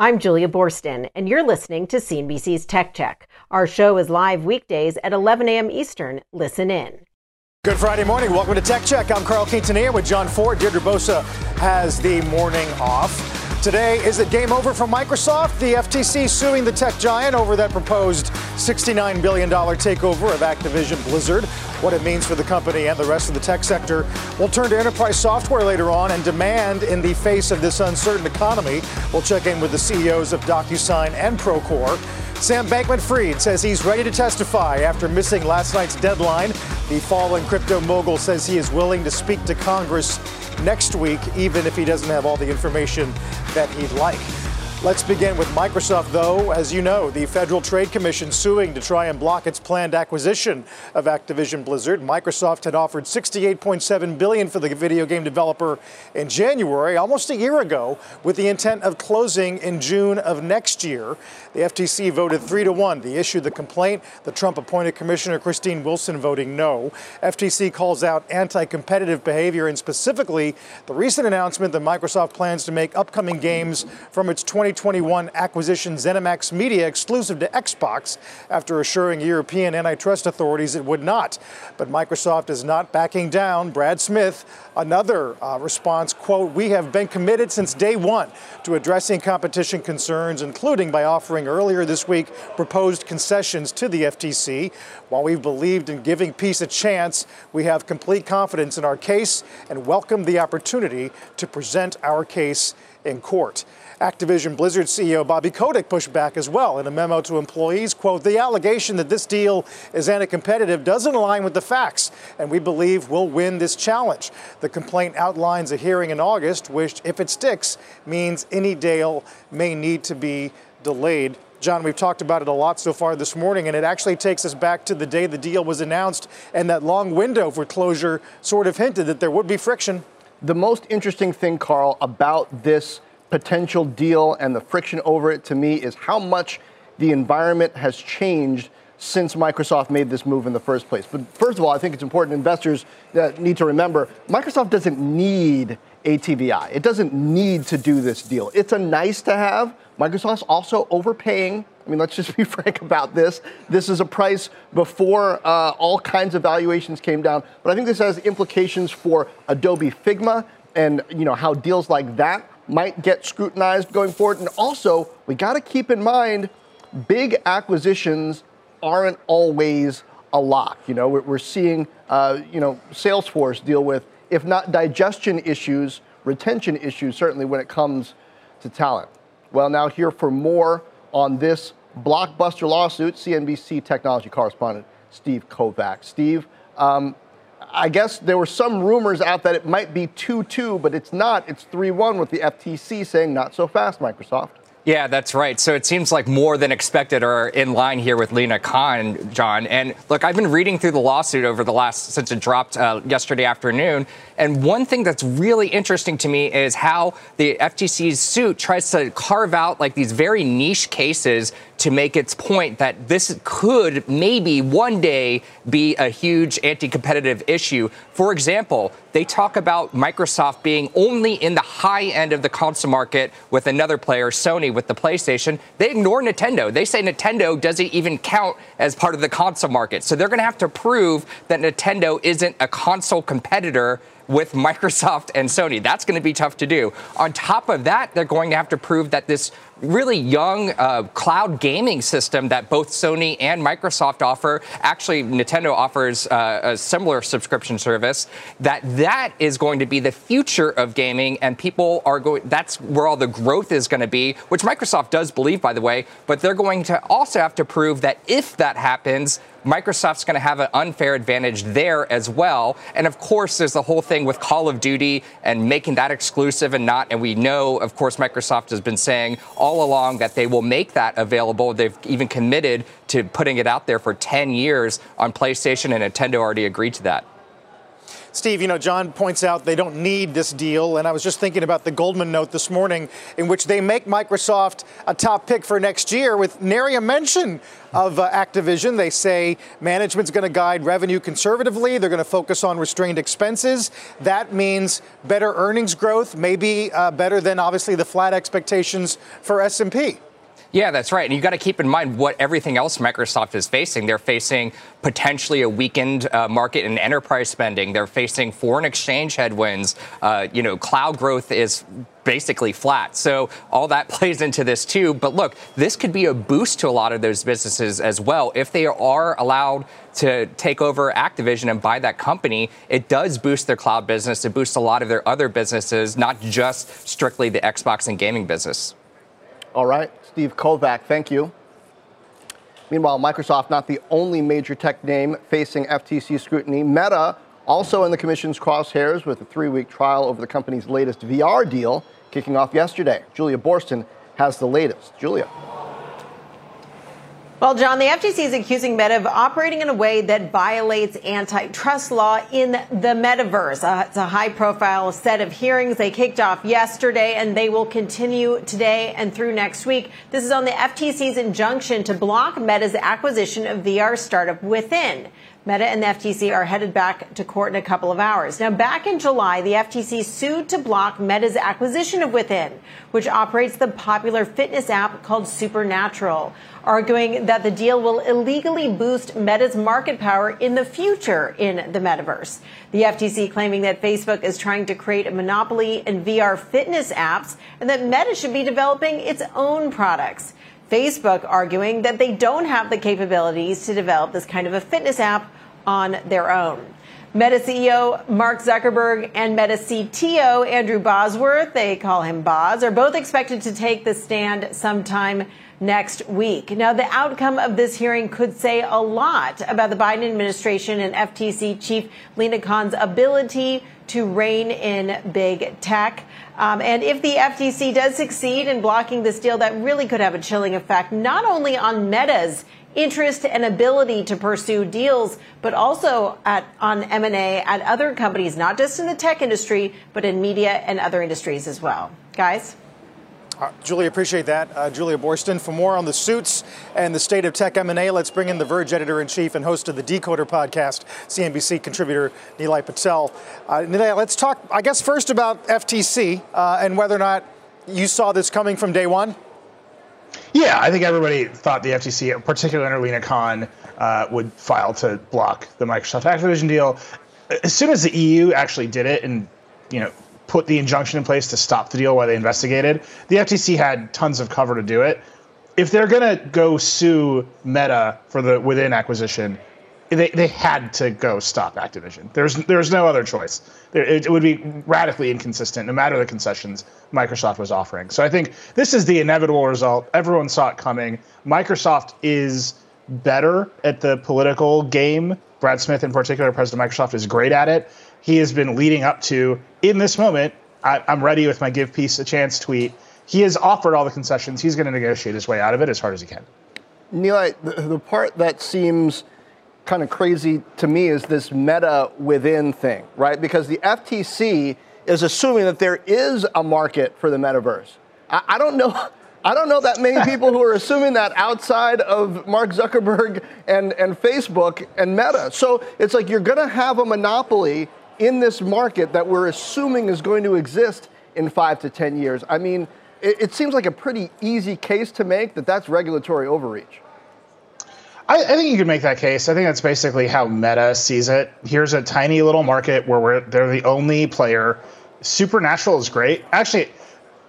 I'm Julia Boorstin, and you're listening to CNBC's Tech Check. Our show is live weekdays at 11 a.m. Eastern. Listen in. Good Friday morning. Welcome to Tech Check. I'm Carl Quintanilla with Jon Fortt. Deirdre Bosa has the morning off. Today, is it game over for Microsoft? The FTC suing the tech giant over that proposed $69 billion takeover of Activision Blizzard. What it means for the company and the rest of the tech sector. We'll turn to enterprise software later on and demand in the face of this uncertain economy. We'll check in with the CEOs of DocuSign and Procore. Sam Bankman Fried says he's ready to testify after missing last night's deadline. The fallen crypto mogul says he is willing to speak to Congress next week, even if he doesn't have all the information that he'd like. Let's begin with Microsoft, though. As you know, the Federal Trade Commission suing to try and block its planned acquisition of Activision Blizzard. Microsoft had offered 68.7 billion for the video game developer in January, almost a year ago, with the intent of closing in June of next year. The FTC voted 3 to 1 to issue the complaint. The Trump appointed Commissioner Christine Wilson voting no. FTC calls out anti competitive behavior and specifically the recent announcement that Microsoft plans to make upcoming games from its 2021 acquisition ZeniMax Media exclusive to Xbox after assuring European antitrust authorities it would not. But Microsoft is not backing down. Brad Smith, another uh, response, quote, we have been committed since day one to addressing competition concerns, including by offering earlier this week proposed concessions to the FTC. While we've believed in giving peace a chance, we have complete confidence in our case and welcome the opportunity to present our case in court. Activision Blizzard CEO Bobby Kotick pushed back as well in a memo to employees. Quote, the allegation that this deal is anti-competitive doesn't align with the facts, and we believe we'll win this challenge. The complaint outlines a hearing in August, which, if it sticks, means any deal may need to be delayed. John, we've talked about it a lot so far this morning, and it actually takes us back to the day the deal was announced, and that long window for closure sort of hinted that there would be friction. The most interesting thing, Carl, about this potential deal and the friction over it to me is how much the environment has changed since Microsoft made this move in the first place. But first of all, I think it's important investors that need to remember Microsoft doesn't need ATVI. It doesn't need to do this deal. It's a nice to have. Microsoft's also overpaying. I mean, let's just be frank about this. This is a price before uh, all kinds of valuations came down. But I think this has implications for Adobe Figma and you know how deals like that might get scrutinized going forward. And also, we got to keep in mind big acquisitions aren't always a lock. You know, we're, seeing, uh, you know, Salesforce deal with, if not digestion issues, retention issues, certainly when it comes to talent. Well, now here for more on this blockbuster lawsuit, CNBC technology correspondent Steve Kovach. Steve, um, I guess there were some rumors out that it might be 2 2, but it's not. It's 3 1 with the FTC saying not so fast, Microsoft. Yeah, that's right. So it seems like more than expected are in line here with Lina Khan, John. And look, I've been reading through the lawsuit over the last since it dropped uh, yesterday afternoon. And one thing that's really interesting to me is how the FTC's suit tries to carve out like these very niche cases to make its point that this could maybe one day be a huge anti competitive issue. For example, they talk about Microsoft being only in the high end of the console market with another player, Sony, with the PlayStation. They ignore Nintendo. They say Nintendo doesn't even count as part of the console market. So they're going to have to prove that Nintendo isn't a console competitor with Microsoft and Sony. That's going to be tough to do. On top of that, they're going to have to prove that this really young uh, cloud gaming system that both Sony and Microsoft offer. Actually, Nintendo offers uh, a similar subscription service. That that is going to be the future of gaming, and people are going. That's where all the growth is going to be, which Microsoft does believe, by the way. But they're going to also have to prove that if that happens, Microsoft's going to have an unfair advantage there as well. And of course, there's the whole thing with Call of Duty and making that exclusive and not. And we know, of course, Microsoft has been saying all along that they will make that available. They've even committed to putting it out there for 10 years on PlayStation, and Nintendo already agreed to that. Steve, you know, John points out they don't need this deal. And I was just thinking about the Goldman note this morning, in which they make Microsoft a top pick for next year with nary a mention of uh, Activision. They say management's going to guide revenue conservatively. They're going to focus on restrained expenses. That means better earnings growth, maybe uh, better than obviously the flat expectations for S&P. Yeah, that's right. And you've got to keep in mind what everything else Microsoft is facing. They're facing potentially a weakened uh, market in enterprise spending. They're facing foreign exchange headwinds. Uh, you know, cloud growth is basically flat. So all that plays into this too. But look, this could be a boost to a lot of those businesses as well. If they are allowed to take over Activision and buy that company, it does boost their cloud business. It boosts a lot of their other businesses, not just strictly the Xbox and gaming business. All right, Steve Kovach, thank you. Meanwhile, Microsoft, not the only major tech name facing FTC scrutiny. Meta, also in the Commission's crosshairs with a three week trial over the company's latest VR deal, kicking off yesterday. Julia Boorstin has the latest. Julia. Well, John, the FTC is accusing Meta of operating in a way that violates antitrust law in the metaverse. Uh, it's a high profile set of hearings. They kicked off yesterday and they will continue today and through next week. This is on the FTC's injunction to block Meta's acquisition of VR startup Within. Meta and the FTC are headed back to court in a couple of hours. Now, back in July, the FTC sued to block Meta's acquisition of Within, which operates the popular fitness app called Supernatural, arguing that the deal will illegally boost Meta's market power in the future in the metaverse. The FTC claiming that Facebook is trying to create a monopoly in VR fitness apps and that Meta should be developing its own products. Facebook arguing that they don't have the capabilities to develop this kind of a fitness app on their own. Meta CEO Mark Zuckerberg and Meta CTO Andrew Bosworth, they call him Boz, are both expected to take the stand sometime next week. Now, the outcome of this hearing could say a lot about the Biden administration and FTC Chief Lina Khan's ability to rein in big tech. Um, and if the FTC does succeed in blocking this deal, that really could have a chilling effect, not only on Meta's interest and ability to pursue deals, but also at, on M&A at other companies, not just in the tech industry, but in media and other industries as well. Guys? Uh, Julie, appreciate that. Uh, Julia Boorstin. For more on the suits and the state of tech M&A, let's bring in the Verge editor-in-chief and host of the Decoder podcast, CNBC contributor Nilay Patel. Uh, Nilay, let's talk, I guess, first about FTC uh, and whether or not you saw this coming from day one. Yeah, I think everybody thought the FTC, particularly under Lina Khan, uh, would file to block the Microsoft Activision deal. As soon as the EU actually did it and you know put the injunction in place to stop the deal while they investigated, the FTC had tons of cover to do it. If they're gonna go sue Meta for the within acquisition, they, they had to go stop Activision. There's there's no other choice. It, it, would be radically inconsistent, no matter the concessions Microsoft was offering. So I think this is the inevitable result. Everyone saw it coming. Microsoft is better at the political game. Brad Smith, in particular, president of Microsoft, is great at it. He has been leading up to in this moment. I, I'm ready with my give peace a chance tweet. He has offered all the concessions. He's going to negotiate his way out of it as hard as he can. Neil, the, the part that seems kind of crazy to me is this meta within thing, right? Because the FTC is assuming that there is a market for the metaverse. I, I don't know. I don't know that many people who are assuming that outside of Mark Zuckerberg and, and Facebook and Meta. So it's like you're going to have a monopoly in this market that we're assuming is going to exist in five to 10 years. I mean, it, it seems like a pretty easy case to make that that's regulatory overreach. I, I, think you could make that case. I think that's basically how Meta sees it. Here's a tiny little market where they're the only player. Supernatural is great. Actually,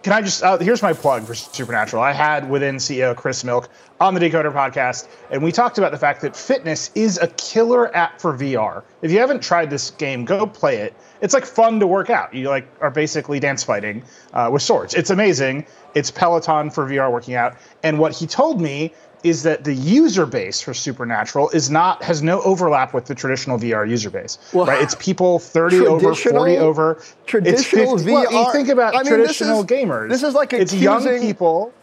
can I just, uh, here's my plug for Supernatural. I had within CEO Chris Milk on the Decoder podcast, and we talked about the fact that fitness is a killer app for VR. If you haven't tried this game, go play it. It's like fun to work out. You like are basically dance fighting uh, with swords. It's amazing. It's Peloton for VR working out. And what he told me is that the user base for Supernatural is not has no overlap with the traditional VR user base. Well, right? It's people 30 over, 40 over. Traditional 50, VR. Well, you think about I mean, traditional this is, gamers. This is like it's young people.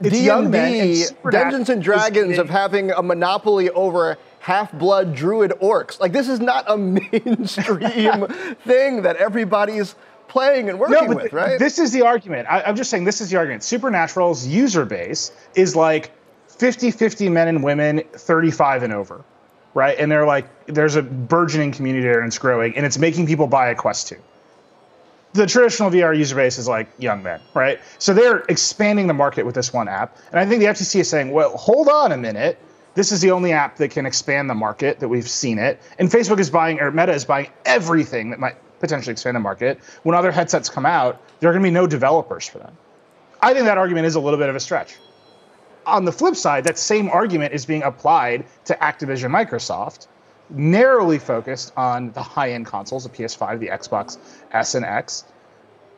It's D&D, young men. Dungeons and Dragons of having a monopoly over half-blood druid orcs. Like this is not a mainstream thing that everybody's playing and working no, with, right? This is the argument. I, I'm just saying this is the argument. Supernatural's user base is like 50 50 men and women 35 and over right? And they're like there's a burgeoning community there and it's growing and it's making people buy a quest 2 the traditional vr user base is like young men right? So they're expanding the market with this one app. And i think the ftc is saying well hold on a minute. This is the only app that can expand the market that we've seen it. And facebook is buying or meta is buying everything that might potentially expand the market. When other headsets come out there are going to be no developers for them. I think that argument is a little bit of a stretch on the flip side, that same argument is being applied to Activision Microsoft, narrowly focused on the high end consoles, the PS5, the Xbox S and X.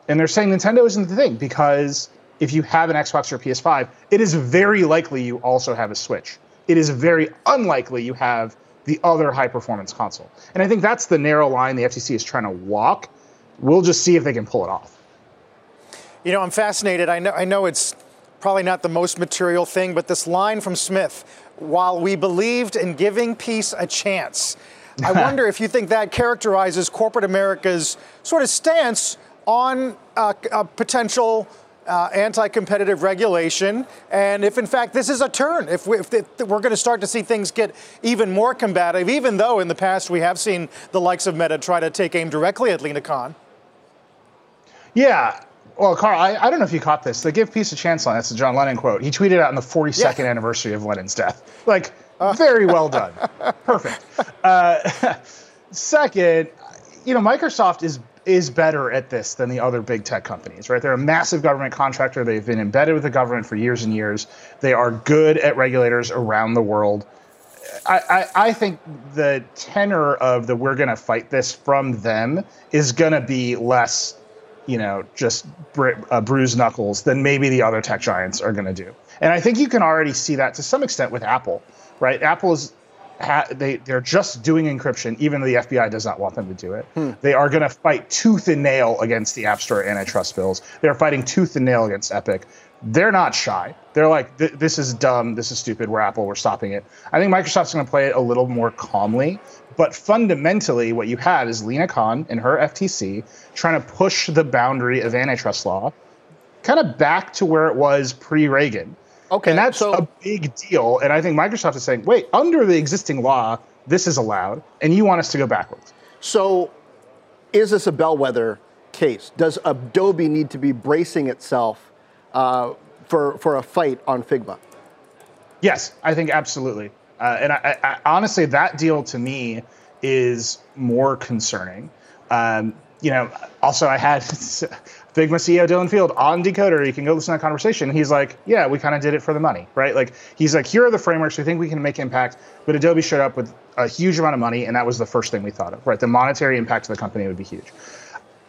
And they're saying Nintendo isn't the thing because if you have an Xbox or PS5, it is very likely you also have a Switch. It is very unlikely you have the other high performance console. And I think that's the narrow line the FTC is trying to walk. We'll just see if they can pull it off. You know, I'm fascinated. I know, I know it's probably not the most material thing, but this line from Smith while we believed in giving peace a chance. I wonder if you think that characterizes corporate America's sort of stance on uh, a potential uh, anti-competitive regulation, and if in fact this is a turn, if, we, we're going to start to see things get even more combative, even though in the past we have seen the likes of Meta try to take aim directly at Lina Khan. Yeah, well, Carl, I, I don't know if you caught this. They give peace a chance on. That's a John Lennon quote. He tweeted out on the 42nd yeah. anniversary of Lennon's death. Like, uh. very well done. Perfect. Uh, second, you know, Microsoft is is better at this than the other big tech companies, right? They're a massive government contractor. They've been embedded with the government for years and years. They are good at regulators around the world. I, I, I think the tenor of the we're going to fight this from them is going to be less you know, just br- uh, bruise knuckles than maybe the other tech giants are going to do. And I think you can already see that to some extent with Apple, right? Apple is ha- they they're just doing encryption, even though the FBI does not want them to do it. Hmm. They are going to fight tooth and nail against the App Store antitrust bills. They're fighting tooth and nail against Epic. They're not shy. They're like, this is dumb. This is stupid. We're Apple. We're stopping it. I think Microsoft's going to play it a little more calmly but fundamentally, what you had is Lina Khan and her FTC trying to push the boundary of antitrust law kind of back to where it was pre Reagan. Okay. And that's so, a big deal. And I think Microsoft is saying, wait, under the existing law, this is allowed, and you want us to go backwards. So is this a bellwether case? Does Adobe need to be bracing itself uh, for, for a fight on Figma? Yes, I think absolutely. Uh, and I, I, honestly, that deal to me is more concerning. Um, you know, also I had Figma CEO Dylan Field on Decoder. You can go listen to that conversation. He's like, yeah, we kind of did it for the money, right? Like, he's like, here are the frameworks. We think we can make impact. But Adobe showed up with a huge amount of money, and that was the first thing we thought of, right? The monetary impact to the company would be huge.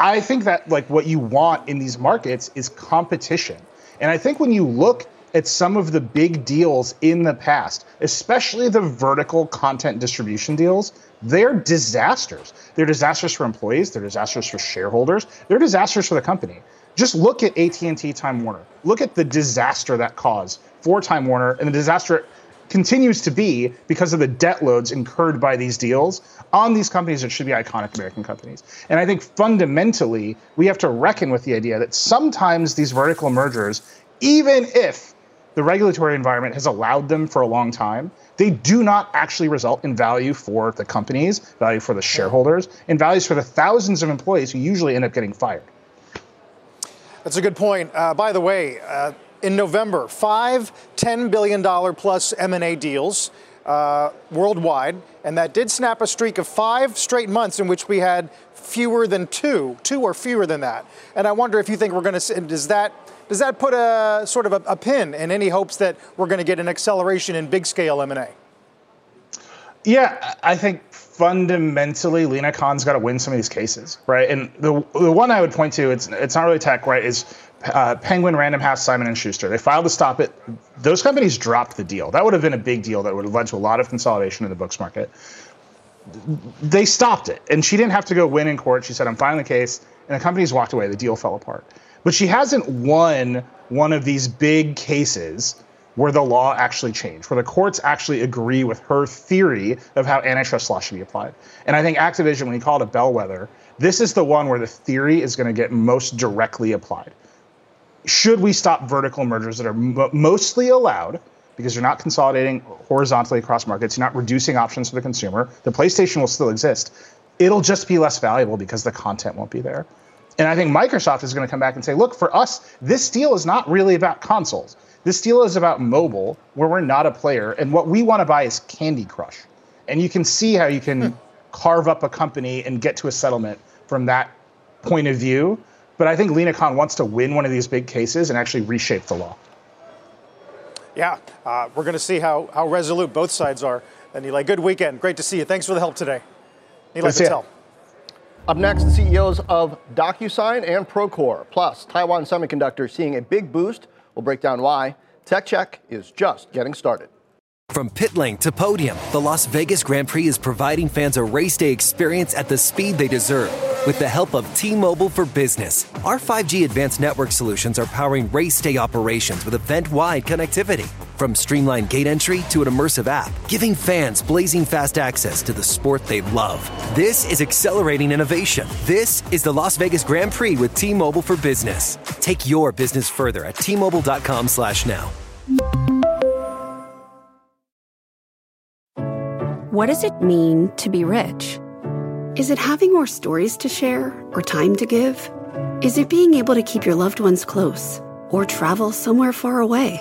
I think that like what you want in these markets is competition. And I think when you look at some of the big deals in the past, especially the vertical content distribution deals, they're disasters. They're disasters for employees, they're disasters for shareholders, they're disasters for the company. Just look at AT&T Time Warner. Look at the disaster that caused for Time Warner and the disaster continues to be because of the debt loads incurred by these deals on these companies that should be iconic American companies. And I think fundamentally, we have to reckon with the idea that sometimes these vertical mergers, even if the regulatory environment has allowed them for a long time, they do not actually result in value for the companies, value for the shareholders, and values for the thousands of employees who usually end up getting fired. That's a good point. Uh, by the way, uh, in November, five $10 billion plus M&A deals uh, worldwide, and that did snap a streak of five straight months in which we had fewer than two, two or fewer than that. And I wonder if you think we're going to, does that does that put a sort of a, a pin in any hopes that we're going to get an acceleration in big scale M&A? Yeah, I think fundamentally Lina Khan's got to win some of these cases, right? And the the one I would point to, it's it's not really tech, right? Is uh, Penguin, Random House, Simon and Schuster. They filed to stop it. Those companies dropped the deal. That would have been a big deal. That would have led to a lot of consolidation in the books market. They stopped it, and she didn't have to go win in court. She said, "I'm filing the case," and the companies walked away. The deal fell apart. But she hasn't won one of these big cases where the law actually changed, where the courts actually agree with her theory of how antitrust law should be applied. And I think Activision, when you call it a bellwether, this is the one where the theory is going to get most directly applied. Should we stop vertical mergers that are mo- mostly allowed? Because you're not consolidating horizontally across markets, you're not reducing options for the consumer. The PlayStation will still exist. It'll just be less valuable because the content won't be there. And I think Microsoft is going to come back and say, look, for us, this deal is not really about consoles. This deal is about mobile, where we're not a player, and what we want to buy is Candy Crush. And you can see how you can hmm. carve up a company and get to a settlement from that point of view. But I think Lina Khan wants to win one of these big cases and actually reshape the law. Yeah, uh, we're going to see how, how resolute both sides are. And Nilay, good weekend. Great to see you. Thanks for the help today. Nilay Patel. Up next, the CEOs of DocuSign and Procore, plus Taiwan Semiconductor seeing a big boost We'll break down why. Tech Check is just getting started. From pit lane to podium, the Las Vegas Grand Prix is providing fans a race day experience at the speed they deserve. With the help of T Mobile for Business, our 5G advanced network solutions are powering race day operations with event wide connectivity. From streamlined gate entry to an immersive app, giving fans blazing fast access to the sport they love. This is accelerating innovation. This is the Las Vegas Grand Prix with T-Mobile for Business. Take your business further at T-Mobile.com slash now. What does it mean to be rich? Is it having more stories to share or time to give? Is it being able to keep your loved ones close or travel somewhere far away?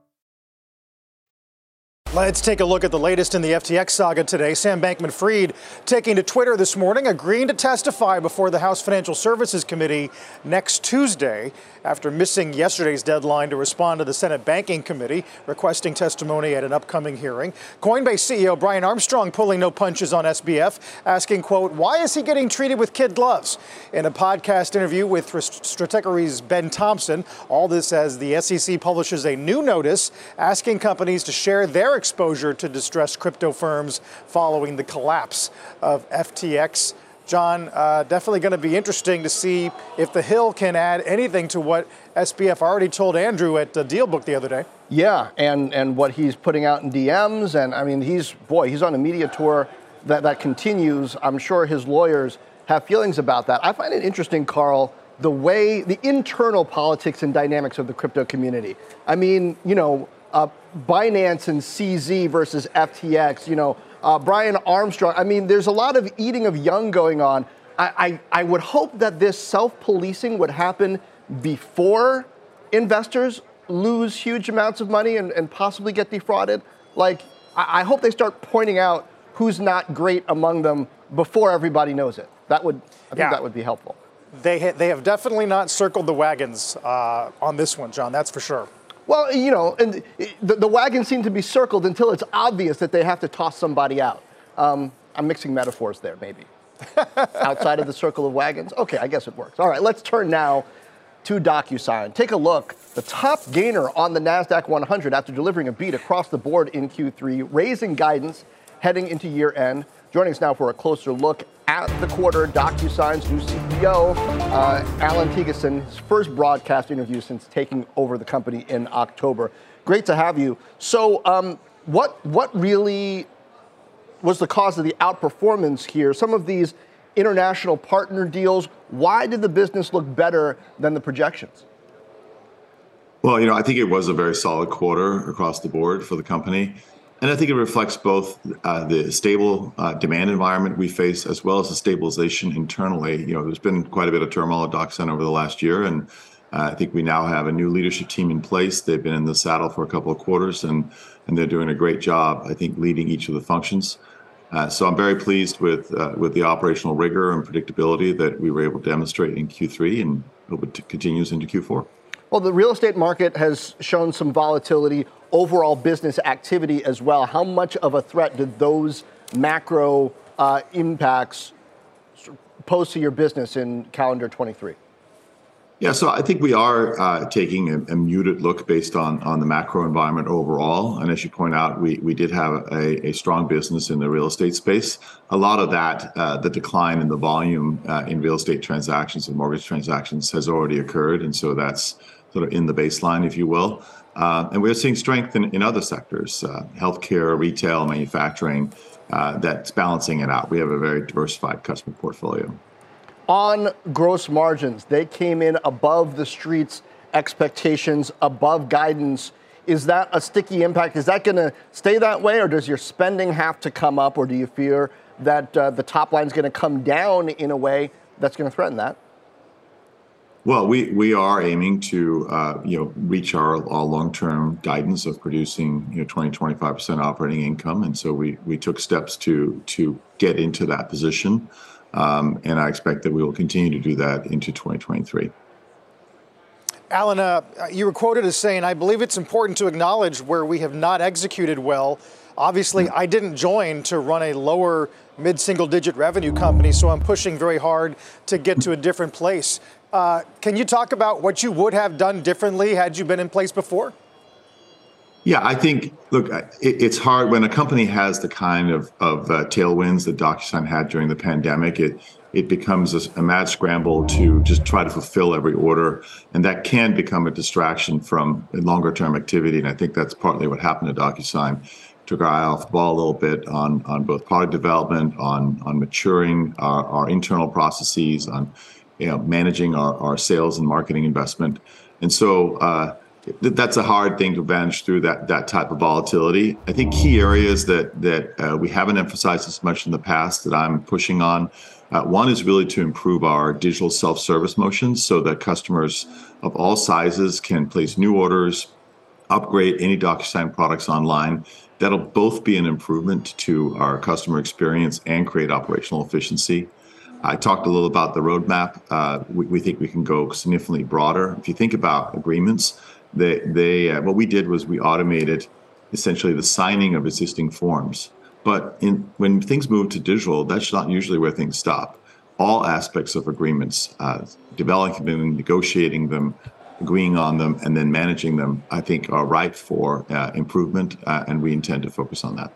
Let's take a look at the latest in the FTX saga today. Sam Bankman Fried taking to Twitter this morning, agreeing to testify before the House Financial Services Committee next Tuesday after missing yesterday's deadline to respond to the Senate Banking Committee requesting testimony at an upcoming hearing. Coinbase CEO Brian Armstrong pulling no punches on SBF, asking, quote, why is he getting treated with kid gloves? In a podcast interview with Stratechery's Ben Thompson, all this as the SEC publishes a new notice asking companies to share their exposure to distressed crypto firms following the collapse of FTX. John, uh, definitely going to be interesting to see if the Hill can add anything to what SBF already told Andrew at the DealBook the other day. Yeah, and, and what he's putting out in DMs. And I mean, he's, boy, he's on a media tour that, that continues. I'm sure his lawyers have feelings about that. I find it interesting, Carl, the way, the internal politics and dynamics of the crypto community. I mean, you know, uh, Binance and CZ versus FTX, you know, uh, Brian Armstrong. I mean, there's a lot of eating of young going on. I, I, I would hope that this self policing would happen before investors lose huge amounts of money and, and possibly get defrauded. Like, I, I hope they start pointing out who's not great among them before everybody knows it. That would, I think yeah. that would be helpful. They, ha- they have definitely not circled the wagons uh, on this one, John, that's for sure. Well, you know, and the, the wagons seem to be circled until it's obvious that they have to toss somebody out. Um, I'm mixing metaphors there, maybe. Outside of the circle of wagons? Okay, I guess it works. All right, let's turn now to DocuSign. Take a look. The top gainer on the NASDAQ 100 after delivering a beat across the board in Q3, raising guidance heading into year end. Joining us now for a closer look at the quarter, DocuSign's new CEO, uh, Allan Thygesen, his first broadcast interview since taking over the company in October. Great to have you. So, um, what what really was the cause of the outperformance here? Some of these international partner deals. Why did the business look better than the projections? Well, you know, I think it was a very solid quarter across the board for the company. And I think it reflects both uh, the stable uh, demand environment we face as well as the stabilization internally. You know, there's been quite a bit of turmoil at DocuSign over the last year, and Uh, I think we now have a new leadership team in place. They've been in the saddle for a couple of quarters, and and they're doing a great job. I think leading each of the functions. Uh, so I'm very pleased with uh, with the operational rigor and predictability that we were able to demonstrate in Q3, and hope it continues into Q4. Well, the real estate market has shown some volatility, overall business activity as well. How much of a threat did those macro uh, impacts pose to your business in calendar 23? Yeah, so I think we are uh, taking a, a, muted look based on on the macro environment overall. And as you point out, we we did have a, a strong business in the real estate space. A lot of that, uh, the decline in the volume uh, in real estate transactions and mortgage transactions has already occurred, and so that's sort of in the baseline, if you will. Uh, and we're seeing strength in, in other sectors, uh, healthcare, retail, manufacturing. Uh, that's balancing it out. We have a very diversified customer portfolio on gross margins, they came in above the street's expectations, above guidance. Is that a sticky impact? Is that going to stay that way, or does your spending have to come up, or do you fear that uh, the top line is going to come down in a way that's going to threaten that? Well, we, we are aiming to uh, you know reach our, our long term guidance of producing you know 20 25 percent operating income, and so we we took steps to to get into that position. Um, and I expect that we will continue to do that into 2023. Allan, uh, you were quoted as saying, I believe it's important to acknowledge where we have not executed well. Obviously, I didn't join to run a lower mid single digit revenue company, so I'm pushing very hard to get to a different place. Uh, can you talk about what you would have done differently had you been in place before? Yeah, I think, look, it's hard when a company has the kind of, of uh, tailwinds that DocuSign had during the pandemic. It, it becomes a, a, mad scramble to just try to fulfill every order. And that can become a distraction from longer term activity. And I think that's partly what happened to DocuSign. Took our eye off the ball a little bit on, on both product development, on, on maturing our, our internal processes, on you know, managing our, our sales and marketing investment. And so, uh, that's a hard thing to manage through that that type of volatility. I think key areas that that uh, we haven't emphasized as much in the past that I'm pushing on. Uh, one is really to improve our digital self-service motions so that customers of all sizes can place new orders, upgrade any DocuSign products online. That'll both be an improvement to our customer experience and create operational efficiency. I talked a little about the roadmap. Uh, we, we, think we can go significantly broader. If you think about agreements, they, they uh, what we did was we automated essentially the signing of existing forms. But in, when things move to digital, that's not usually where things stop. All aspects of agreements, uh, developing them, negotiating them, agreeing on them, and then managing them, I think are ripe for uh, improvement, uh, and we intend to focus on that.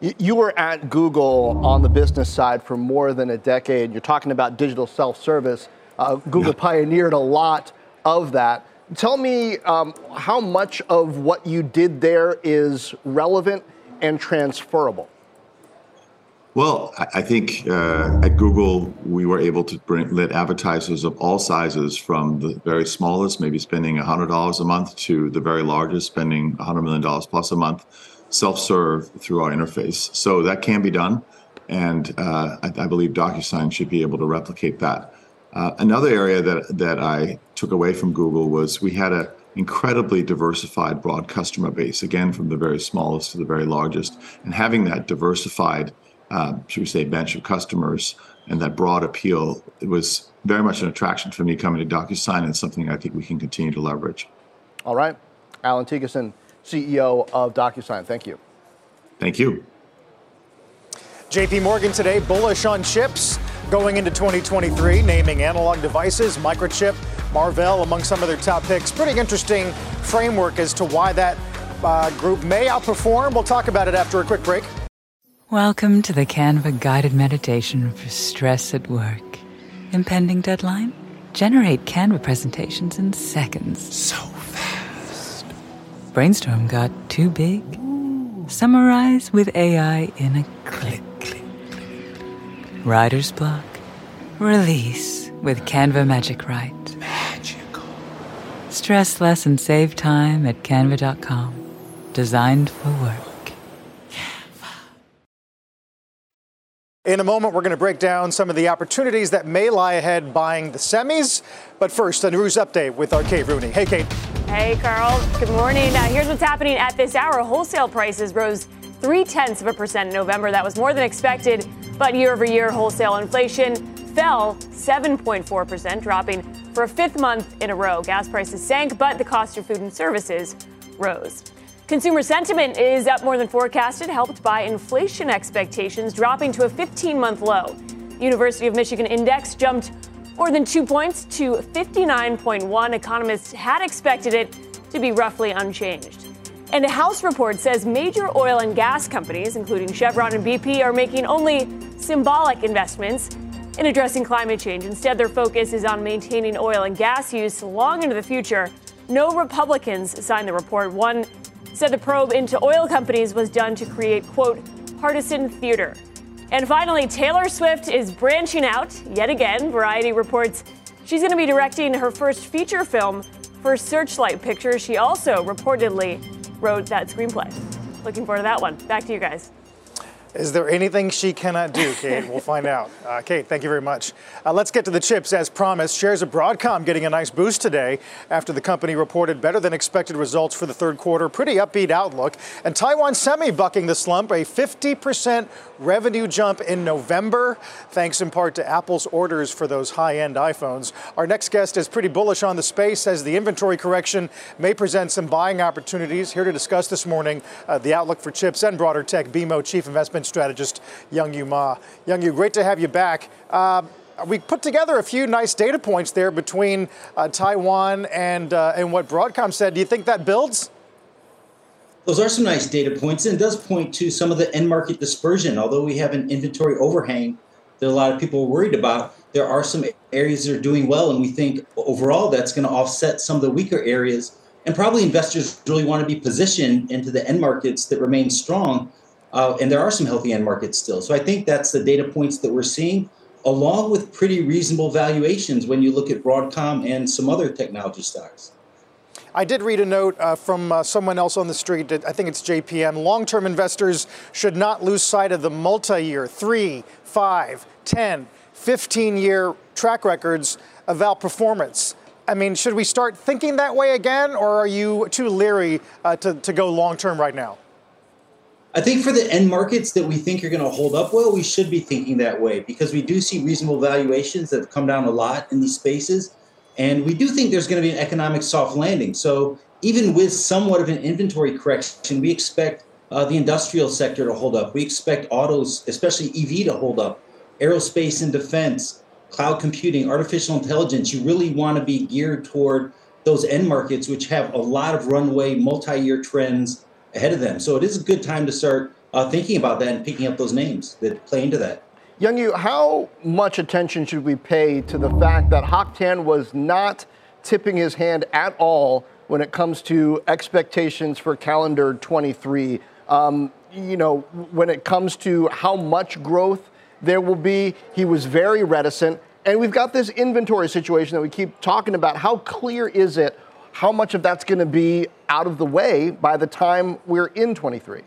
You were at Google on the business side for more than a decade. You're talking about digital self service. Uh, Google yeah. pioneered a lot of that. Tell me um, how much of what you did there is relevant and transferable. Well, I think uh, at Google, we were able to bring, let advertisers of all sizes, from the very smallest, maybe spending $100 a month, to the very largest, spending $100 million plus a month, self serve through our interface. So that can be done. And uh, I, I believe DocuSign should be able to replicate that. Uh, another area that that I took away from Google was we had an incredibly diversified, broad customer base. Again, from the very smallest to the very largest, and having that diversified, uh, should we say, bench of customers and that broad appeal, it was very much an attraction for me coming to DocuSign, and something I think we can continue to leverage. All right, Allan Thygesen, CEO of DocuSign. Thank you. Thank you. JP Morgan today bullish on chips going into 2023, naming analog devices, microchip, Marvell among some of their top picks. Pretty interesting framework as to why that uh, group may outperform. We'll talk about it after a quick break. Welcome to the Canva guided meditation for stress at work. Impending deadline? Generate Canva presentations in seconds. So fast. Brainstorm got too big? Ooh. Summarize with AI in a click. Writer's block. Release with Canva Magic Write. Magical. Stress less and save time at canva.com. Designed for work. In In a moment, we're going to break down some of the opportunities that may lie ahead buying the semis. But first, a news update with our Kate Rooney. Hey, Kate. Hey, Carl. Good morning. Uh, here's what's happening at this hour. Wholesale prices rose three tenths of a percent in November. That was more than expected. But year over year, wholesale inflation fell 7.4%, dropping for a fifth month in a row. Gas prices sank, but the cost of food and services rose. Consumer sentiment is up more than forecasted, helped by inflation expectations dropping to a 15 month low. University of Michigan index jumped more than two points to 59.1. Economists had expected it to be roughly unchanged. And a House report says major oil and gas companies, including Chevron and BP, are making only symbolic investments in addressing climate change. Instead, their focus is on maintaining oil and gas use long into the future. No Republicans signed the report. One said the probe into oil companies was done to create, quote, partisan theater. And finally, Taylor Swift is branching out yet again. Variety reports she's going to be directing her first feature film for Searchlight Pictures. She also reportedly wrote that screenplay. Looking forward to that one. Back to you guys. Is there anything she cannot do, Kate? We'll find out. Uh, Kate, thank you very much. Uh, let's get to the chips. As promised, shares of Broadcom getting a nice boost today after the company reported better than expected results for the third quarter. Pretty upbeat outlook. And Taiwan Semi bucking the slump, a 50% revenue jump in November, thanks in part to Apple's orders for those high end iPhones. Our next guest is pretty bullish on the space, says the inventory correction may present some buying opportunities. Here to discuss this morning uh, the outlook for chips and broader tech, BMO Chief Investment Strategist Yung-Yu Ma. Yung-Yu, great to have you back. Uh, we put together a few nice data points there between uh, Taiwan and uh, and what Broadcom said. Do you think that builds? Those are some nice data points, and does point to some of the end market dispersion. Although we have an inventory overhang that a lot of people are worried about, there are some areas that are doing well, and we think overall that's going to offset some of the weaker areas. And probably investors really want to be positioned into the end markets that remain strong, uh, and there are some healthy end markets still. So I think that's the data points that we're seeing, along with pretty reasonable valuations when you look at Broadcom and some other technology stocks. I did read a note uh, from uh, someone else on the street. I think it's JPM. Long term investors should not lose sight of the multi year, three, five, 10, 15 year track records of outperformance. I mean, should we start thinking that way again, or are you too leery uh, to, to go long term right now? I think for the end markets that we think are going to hold up well, we should be thinking that way because we do see reasonable valuations that have come down a lot in these spaces. And we do think there's going to be an economic soft landing. So even with somewhat of an inventory correction, we expect uh, the industrial sector to hold up. We expect autos, especially EV, to hold up. Aerospace and defense, cloud computing, artificial intelligence. You really want to be geared toward those end markets, which have a lot of runway, multi-year trends ahead of them. So it is a good time to start uh, thinking about that and picking up those names that play into that. Yung-Yu, how much attention should we pay to the fact that Hock Tan was not tipping his hand at all when it comes to expectations for calendar 23? Um, you know, when it comes to how much growth there will be, he was very reticent. And we've got this inventory situation that we keep talking about. How clear is it how much of that's going to be out of the way by the time we're in 23?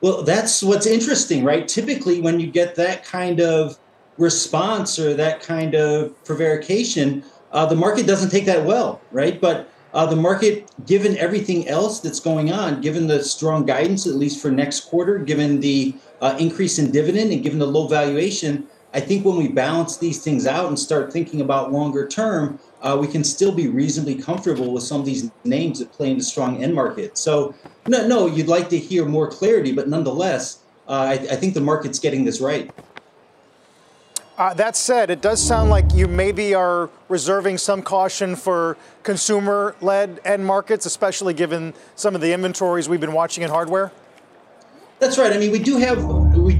Well, that's what's interesting, right? Typically, when you get that kind of response or that kind of prevarication, uh, the market doesn't take that well, right? But uh, the market, given everything else that's going on, given the strong guidance, at least for next quarter, given the uh, increase in dividend and given the low valuation, I think when we balance these things out and start thinking about longer term, uh, we can still be reasonably comfortable with some of these names that play in the strong end market. So, no, no, you'd like to hear more clarity, but nonetheless, uh, I, I, think the market's getting this right. Uh, that said, it does sound like you maybe are reserving some caution for consumer led end markets, especially given some of the inventories we've been watching in hardware. That's right. I mean, we do have,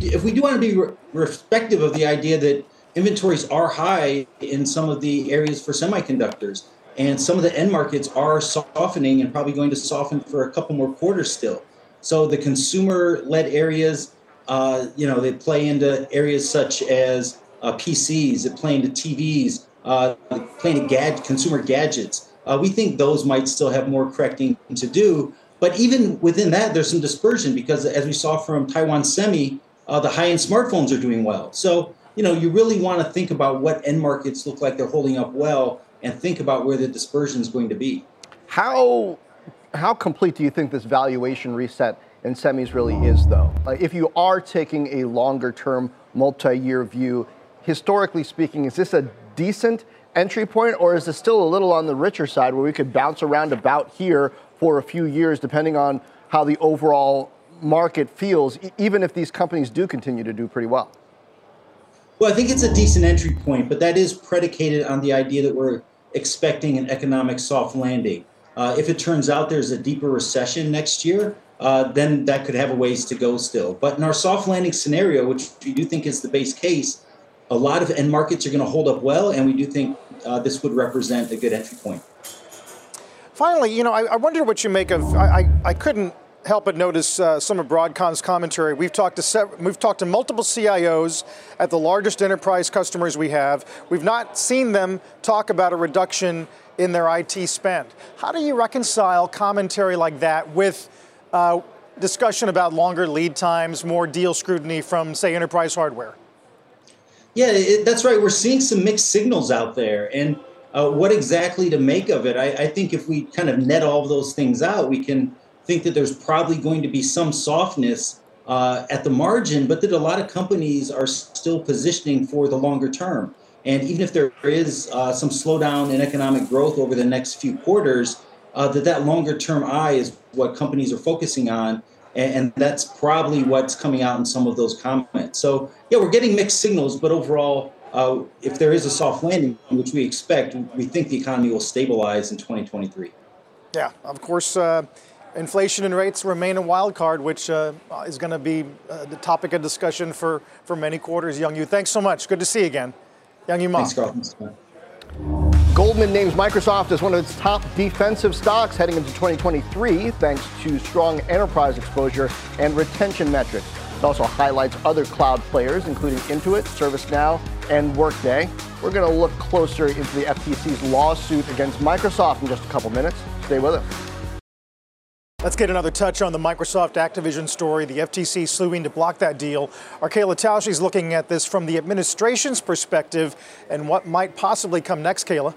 if we do want to be re- respective of the idea that inventories are high in some of the areas for semiconductors. And some of the end markets are softening and probably going to soften for a couple more quarters still. So the consumer-led areas, uh, you know, they play into areas such as uh, PCs, they play into TVs, uh, play into gad- consumer gadgets. Uh, we think those might still have more correcting to do. But even within that, there's some dispersion because as we saw from Taiwan Semi, uh, the high end smartphones are doing well. So, you know, you really want to think about what end markets look like they're holding up well and think about where the dispersion is going to be. How how complete do you think this valuation reset in semis really is, though? Like, if you are taking a longer term, multi year view, historically speaking, is this a decent entry point, or is this still a little on the richer side where we could bounce around about here for a few years, depending on how the overall market feels, even if these companies do continue to do pretty well? Well, I think it's a decent entry point, but that is predicated on the idea that we're expecting an economic soft landing. Uh, if it turns out there's a deeper recession next year, uh, then that could have a ways to go still. But in our soft landing scenario, which we do think is the base case, a lot of end markets are going to hold up well, and we do think uh, this would represent a good entry point. Finally, you know, I, I wonder what you make of. I, I, I couldn't help but notice uh, some of Broadcom's commentary. We've talked to we've talked to multiple CIOs at the largest enterprise customers we have. We've not seen them talk about a reduction in their IT spend. How do you reconcile commentary like that with uh, discussion about longer lead times, more deal scrutiny from, say, enterprise hardware? Yeah, it, that's right. We're seeing some mixed signals out there, and uh, what exactly to make of it? I, I think if we kind of net all of those things out, we can think that there's probably going to be some softness uh, at the margin, but that a lot of companies are still positioning for the longer term. And even if there is uh, some slowdown in economic growth over the next few quarters, uh, that that longer term eye is what companies are focusing on, and, and, that's probably what's coming out in some of those comments. So yeah, we're getting mixed signals, but overall, uh, if there is a soft landing, which we expect, we think the economy will stabilize in 2023. Yeah, of course. Uh, inflation and rates remain a wild card, which uh, is going to be uh, the topic of discussion for, for many quarters. Yung-Yu, thanks so much. Good to see you again. Yung-Yu Ma. Thanks. Goldman names Microsoft as one of its top defensive stocks heading into 2023, thanks to strong enterprise exposure and retention metrics. It also highlights other cloud players, including Intuit, ServiceNow, and Workday. We're going to look closer into the FTC's lawsuit against Microsoft in just a couple minutes. Stay with us. Let's get another touch on the Microsoft Activision story. The FTC suing to block that deal. Our Kayla is looking at this from the administration's perspective and what might possibly come next, Kayla.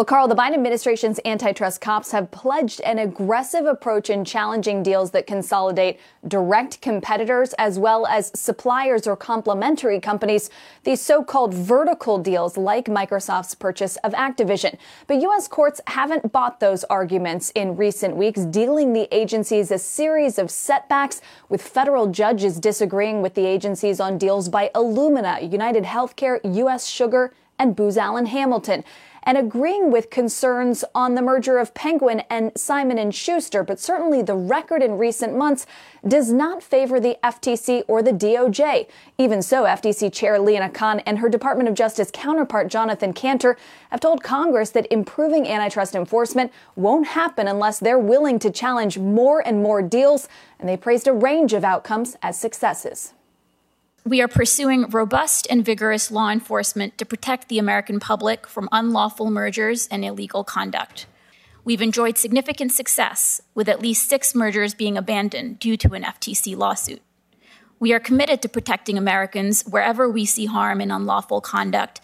Well, Carl, the Biden administration's antitrust cops have pledged an aggressive approach in challenging deals that consolidate direct competitors as well as suppliers or complementary companies, these so-called vertical deals like Microsoft's purchase of Activision. But U.S. courts haven't bought those arguments in recent weeks, dealing the agencies a series of setbacks, with federal judges disagreeing with the agencies on deals by Illumina, United Healthcare, U.S. Sugar, and Booz Allen Hamilton and agreeing with concerns on the merger of Penguin and Simon & Schuster, but certainly the record in recent months does not favor the FTC or the DOJ. Even so, FTC Chair Lina Khan and her Department of Justice counterpart Jonathan Kanter have told Congress that improving antitrust enforcement won't happen unless they're willing to challenge more and more deals, and they praised a range of outcomes as successes. We are pursuing robust and vigorous law enforcement to protect the American public from unlawful mergers and illegal conduct. We've enjoyed significant success, with at least six mergers being abandoned due to an FTC lawsuit. We are committed to protecting Americans wherever we see harm in unlawful conduct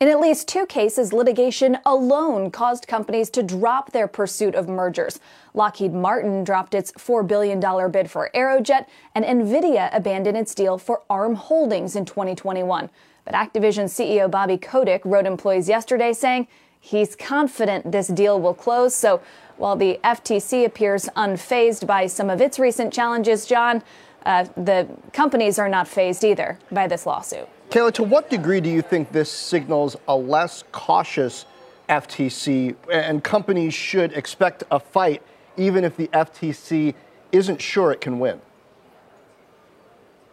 in at least two cases, litigation alone caused companies to drop their pursuit of mergers. Lockheed Martin dropped its $4 billion bid for Aerojet, and NVIDIA abandoned its deal for ARM Holdings in 2021. But Activision CEO Bobby Kotick wrote employees yesterday saying he's confident this deal will close. So while the FTC appears unfazed by some of its recent challenges, John, uh, the companies are not fazed either by this lawsuit. Taylor, to what degree do you think this signals a less cautious FTC and companies should expect a fight even if the FTC isn't sure it can win?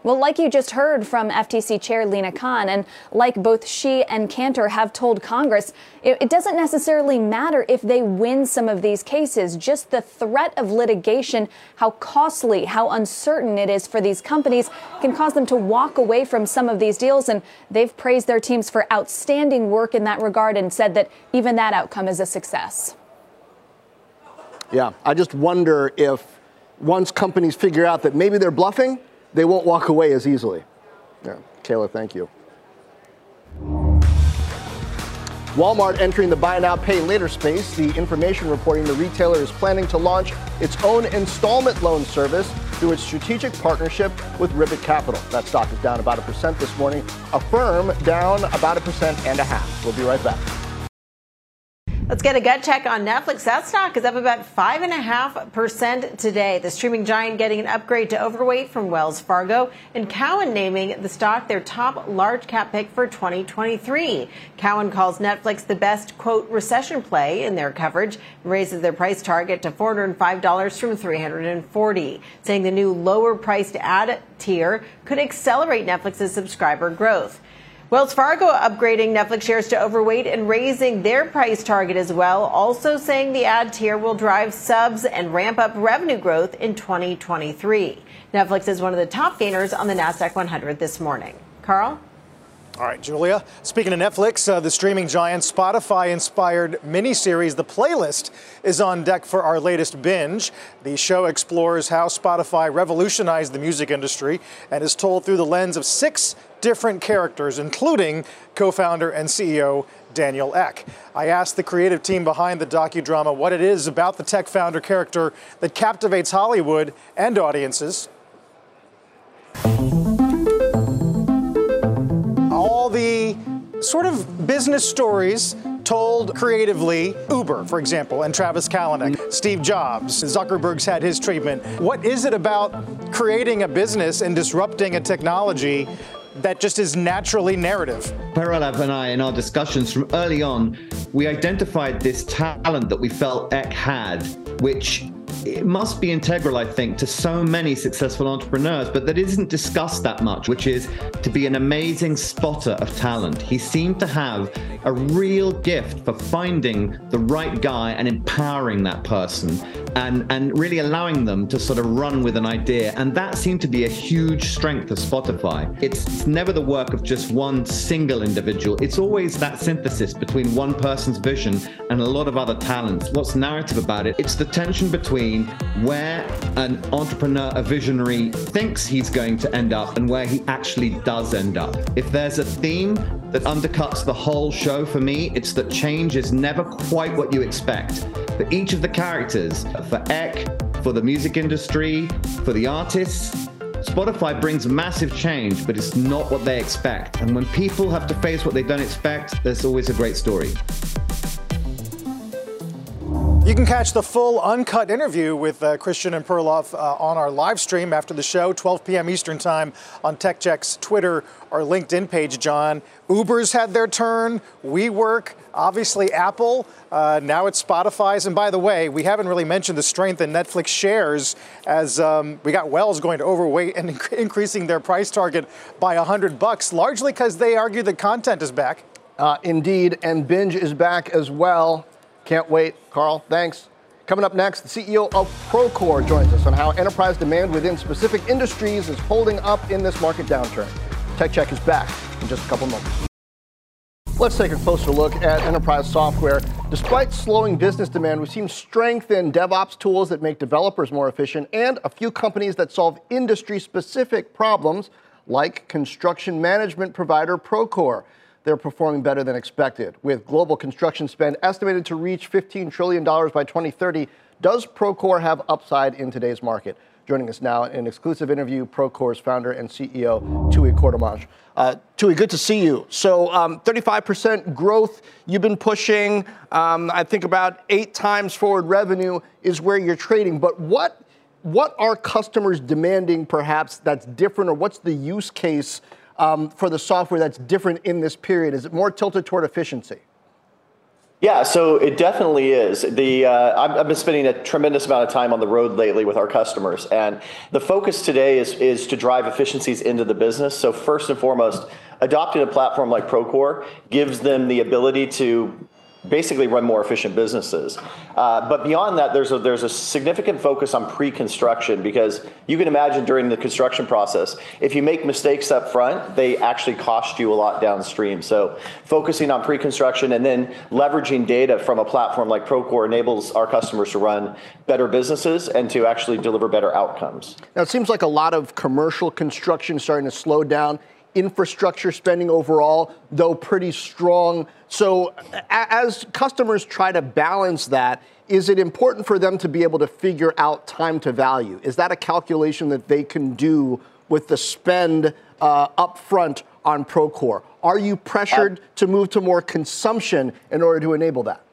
Well, like you just heard from FTC Chair Lina Khan, and like both she and Kanter have told Congress, it, it, doesn't necessarily matter if they win some of these cases. Just the threat of litigation, how costly, how uncertain it is for these companies, can cause them to walk away from some of these deals. And they've praised their teams for outstanding work in that regard and said that even that outcome is a success. Yeah, I just wonder if once companies figure out that maybe they're bluffing, they won't walk away as easily. Yeah, Kayla, thank you. Walmart entering the buy now, pay later space. The information reporting the retailer is planning to launch its own installment loan service through its strategic partnership with Ribbit Capital. That stock is down about a percent this morning. Affirm down about a percent and a half. We'll be right back. Let's get a gut check on Netflix. That stock is up about 5.5% today. The streaming giant getting an upgrade to overweight from Wells Fargo, and Cowen naming the stock their top large cap pick for 2023. Cowen calls Netflix the best, quote, recession play in their coverage, and raises their price target to $405 from $340, saying the new lower priced ad tier could accelerate Netflix's subscriber growth. Wells Fargo upgrading Netflix shares to overweight and raising their price target as well, also saying the ad tier will drive subs and ramp up revenue growth in 2023. Netflix is one of the top gainers on the NASDAQ 100 this morning. Carl? All right, Julia. Speaking of Netflix, uh, the streaming giant Spotify inspired miniseries The Playlist is on deck for our latest binge. The show explores how Spotify revolutionized the music industry and is told through the lens of six different characters, including co founder and CEO Daniel Ek. I asked the creative team behind the docudrama what it is about the tech founder character that captivates Hollywood and audiences. All the sort of business stories told creatively. Uber, for example, and Travis Kalanick, Steve Jobs, Zuckerberg's had his treatment. What is it about creating a business and disrupting a technology that just is naturally narrative? Per-Olav and I, in our discussions from early on, we identified this talent that we felt Ek had, which it must be integral, I think, to so many successful entrepreneurs, but that isn't discussed that much, which is to be an amazing spotter of talent. He seemed to have a real gift for finding the right guy and empowering that person and, and really allowing them to sort of run with an idea. And that seemed to be a huge strength of Spotify. It's, never the work of just one single individual, it's always that synthesis between one person's vision and a lot of other talents. What's narrative about it? It's the tension between where an entrepreneur, a visionary, thinks he's going to end up and where he actually does end up. If there's a theme that undercuts the whole show for me, it's that change is never quite what you expect. For each of the characters, for Ek, for the music industry, for the artists, Spotify brings massive change, but it's not what they expect. And when people have to face what they don't expect, there's always a great story. You can catch the full uncut interview with uh, Christian and Per-Olav uh, on our live stream after the show, 12 p.m. Eastern Time on TechCheck's Twitter or LinkedIn page, John. Uber's had their turn, WeWork, obviously Apple, uh, now it's Spotify's. And by the way, we haven't really mentioned the strength in Netflix shares as um, we got Wells going to overweight and inc- increasing their price target by 100 bucks, largely because they argue that content is back. Uh, indeed, and Binge is back as well. Can't wait. Carl, thanks. Coming up next, the CEO of Procore joins us on how enterprise demand within specific industries is holding up in this market downturn. Tech Check is back in just a couple moments. Let's take a closer look at enterprise software. Despite slowing business demand, we've seen strength in DevOps tools that make developers more efficient and a few companies that solve industry specific problems, like construction management provider Procore they're performing better than expected. With global construction spend estimated to reach $15 trillion by 2030, does Procore have upside in today's market? Joining us now in an exclusive interview, Procore's founder and CEO, Tooey Courtemanche. Uh, Tooey, good to see you. So, um, 35% growth you've been pushing. Um, I think about eight times forward revenue is where you're trading. But what what are customers demanding, perhaps that's different, or what's the use case um, for the software that's different in this period? Is it more tilted toward efficiency? Yeah, so it definitely is. The uh, I've, I've, been spending a tremendous amount of time on the road lately with our customers, and the focus today is is to drive efficiencies into the business. So first and foremost, adopting a platform like Procore gives them the ability to basically run more efficient businesses. Uh, but beyond that, there's a, there's a significant focus on pre-construction because you can imagine during the construction process, if you make mistakes up front, they actually cost you a lot downstream. So focusing on pre-construction and then leveraging data from a platform like Procore enables our customers to run better businesses and to actually deliver better outcomes. Now it seems like a lot of commercial construction starting to slow down infrastructure spending overall, though pretty strong. So, as customers try to balance that, is it important for them to be able to figure out time to value? Is that a calculation that they can do with the spend uh, upfront on Procore? Are you pressured uh, to move to more consumption in order to enable that?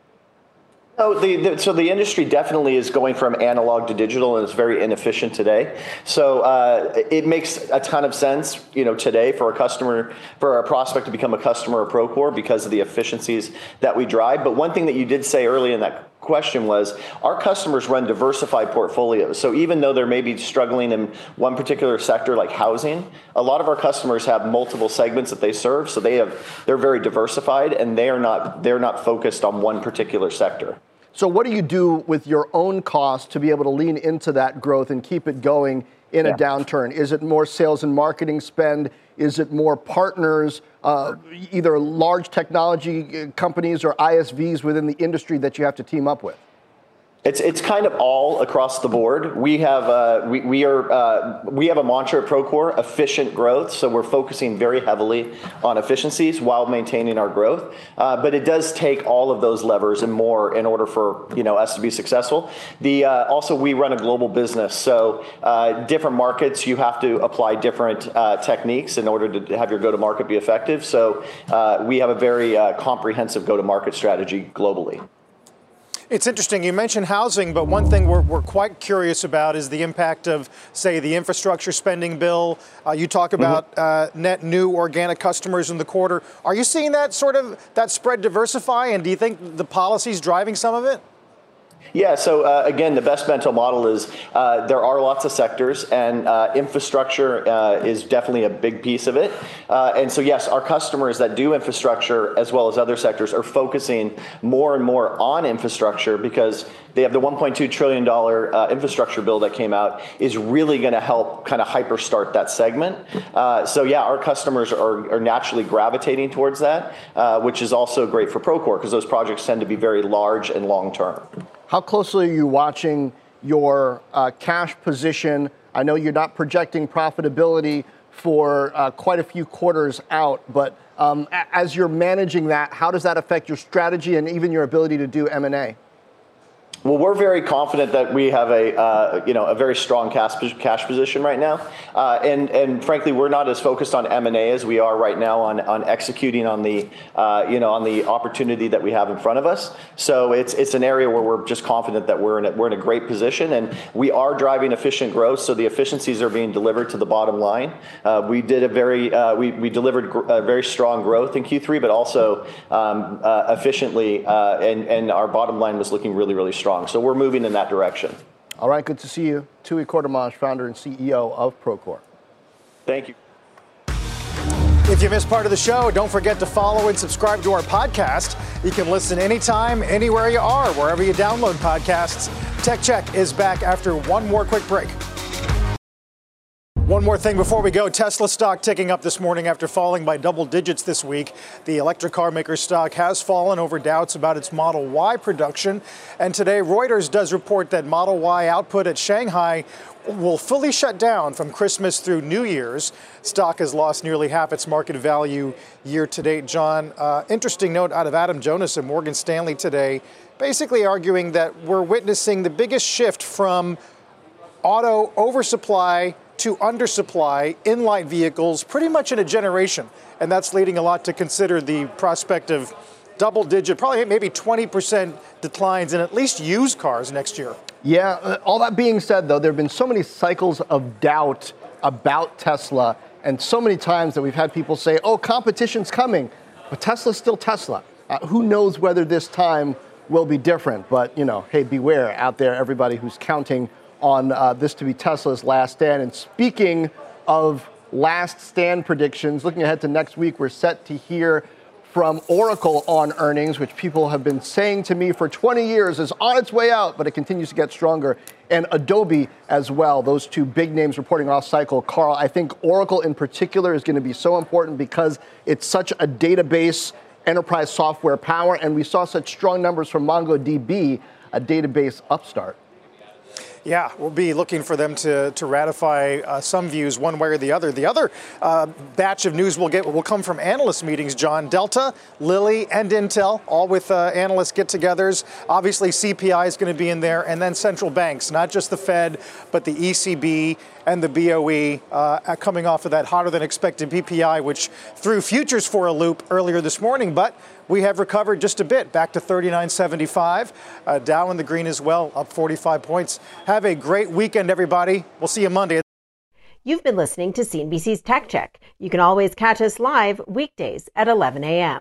So the, the, so the industry definitely is going from analog to digital, and it's very inefficient today. So uh, it makes a ton of sense, you know, today for a customer, for a prospect to become a customer of Procore because of the efficiencies that we drive. But one thing that you did say early in that question was our customers run diversified portfolios. So even though they may be struggling in one particular sector like housing, a lot of our customers have multiple segments that they serve. So they have they're very diversified and they are not they're not focused on one particular sector. So what do you do with your own cost to be able to lean into that growth and keep it going in yeah. a downturn? Is it more sales and marketing spend? Is it more partners, uh, either large technology uh, companies or ISVs within the industry that you have to team up with? It's, it's kind of all across the board. We have uh, we, we are uh, we have a mantra at Procore: efficient growth. So we're focusing very heavily on efficiencies while maintaining our growth. Uh, but it does take all of those levers and more in order for you know us to be successful. The uh, also we run a global business, so uh, different markets you have to apply different uh, techniques in order to have your go-to-market be effective. So we have a very comprehensive go-to-market strategy globally. It's interesting. You mentioned housing, but one thing we're, we're quite curious about is the impact of, say, the infrastructure spending bill. Uh, you talk mm-hmm. about mm-hmm. uh, net new organic customers in the quarter. Are you seeing that sort of that spread diversify? And do you think the policy's driving some of it? Yeah, so uh, again, the best mental model is uh, there are lots of sectors, and uh, infrastructure uh, is definitely a big piece of it. Uh, and so, yes, our customers that do infrastructure as well as other sectors are focusing more and more on infrastructure because they have the $1.2 trillion uh, infrastructure bill that came out is really going to help kind of hyper start that segment. so, yeah, our customers are, are naturally gravitating towards that, which is also great for Procore because those projects tend to be very large and long term. How closely are you watching your uh, cash position? I know you're not projecting profitability for uh, quite a few quarters out, but um, as you're managing that, how does that affect your strategy and even your ability to do M&A? Well, we're very confident that we have a uh, you know a very strong cash cash position right now, uh, and and frankly, we're not as focused on M and A as we are right now on on executing on the uh, you know on the opportunity that we have in front of us. So it's it's an area where we're just confident that we're in a, we're in a great position, and we are driving efficient growth. So the efficiencies are being delivered to the bottom line. Uh, we did a very uh, we we delivered gr- very strong growth in Q3, but also um, uh, efficiently, and and our bottom line was looking really really strong strong. So we're moving in that direction. All right, good to see you. Tooey Courtemanche, founder and CEO of Procore. Thank you. If you missed part of the show, don't forget to follow and subscribe to our podcast. You can listen anytime, anywhere you are, wherever you download podcasts. Tech Check is back after one more quick break. One more thing before we go Tesla stock ticking up this morning after falling by double digits this week. The electric car maker stock has fallen over doubts about its Model Y production. And today, Reuters does report that Model Y output at Shanghai will fully shut down from Christmas through New Year's. Stock has lost nearly half its market value year to date. John, uh, interesting note out of Adam Jonas at Morgan Stanley today, basically arguing that we're witnessing the biggest shift from auto oversupply to undersupply in light vehicles pretty much in a generation. And that's leading a lot to consider the prospect of double digit, probably maybe 20% declines in at least used cars next year. Yeah, uh, all that being said, though, there have been so many cycles of doubt about Tesla, and so many times that we've had people say, oh, competition's coming, but Tesla's still Tesla. Uh, who knows whether this time will be different? But, you know, hey, beware out there, everybody who's counting on uh, this to be Tesla's last stand. And speaking of last stand predictions, looking ahead to next week, we're set to hear from Oracle on earnings, which people have been saying to me for 20 years is on its way out, but it continues to get stronger, and Adobe as well. Those two big names reporting off cycle. Carl, I think Oracle in particular is going to be so important because it's such a database enterprise software power, and we saw such strong numbers from MongoDB, a database upstart. Yeah, we'll be looking for them to, to ratify uh, some views one way or the other. The other uh, batch of news we'll get will come from analyst meetings, John. Delta, Lilly, and Intel, all with uh, analyst get togethers. Obviously, CPI is going to be in there, and then central banks, not just the Fed, but the ECB and the BOE uh, coming off of that hotter than expected PPI, which threw futures for a loop earlier this morning. But we have recovered just a bit, back to 39.75. Uh, Dow in the green as well, up 45 points. Have a great weekend, everybody. We'll see you Monday. You've been listening to CNBC's Tech Check. You can always catch us live weekdays at 11 a.m.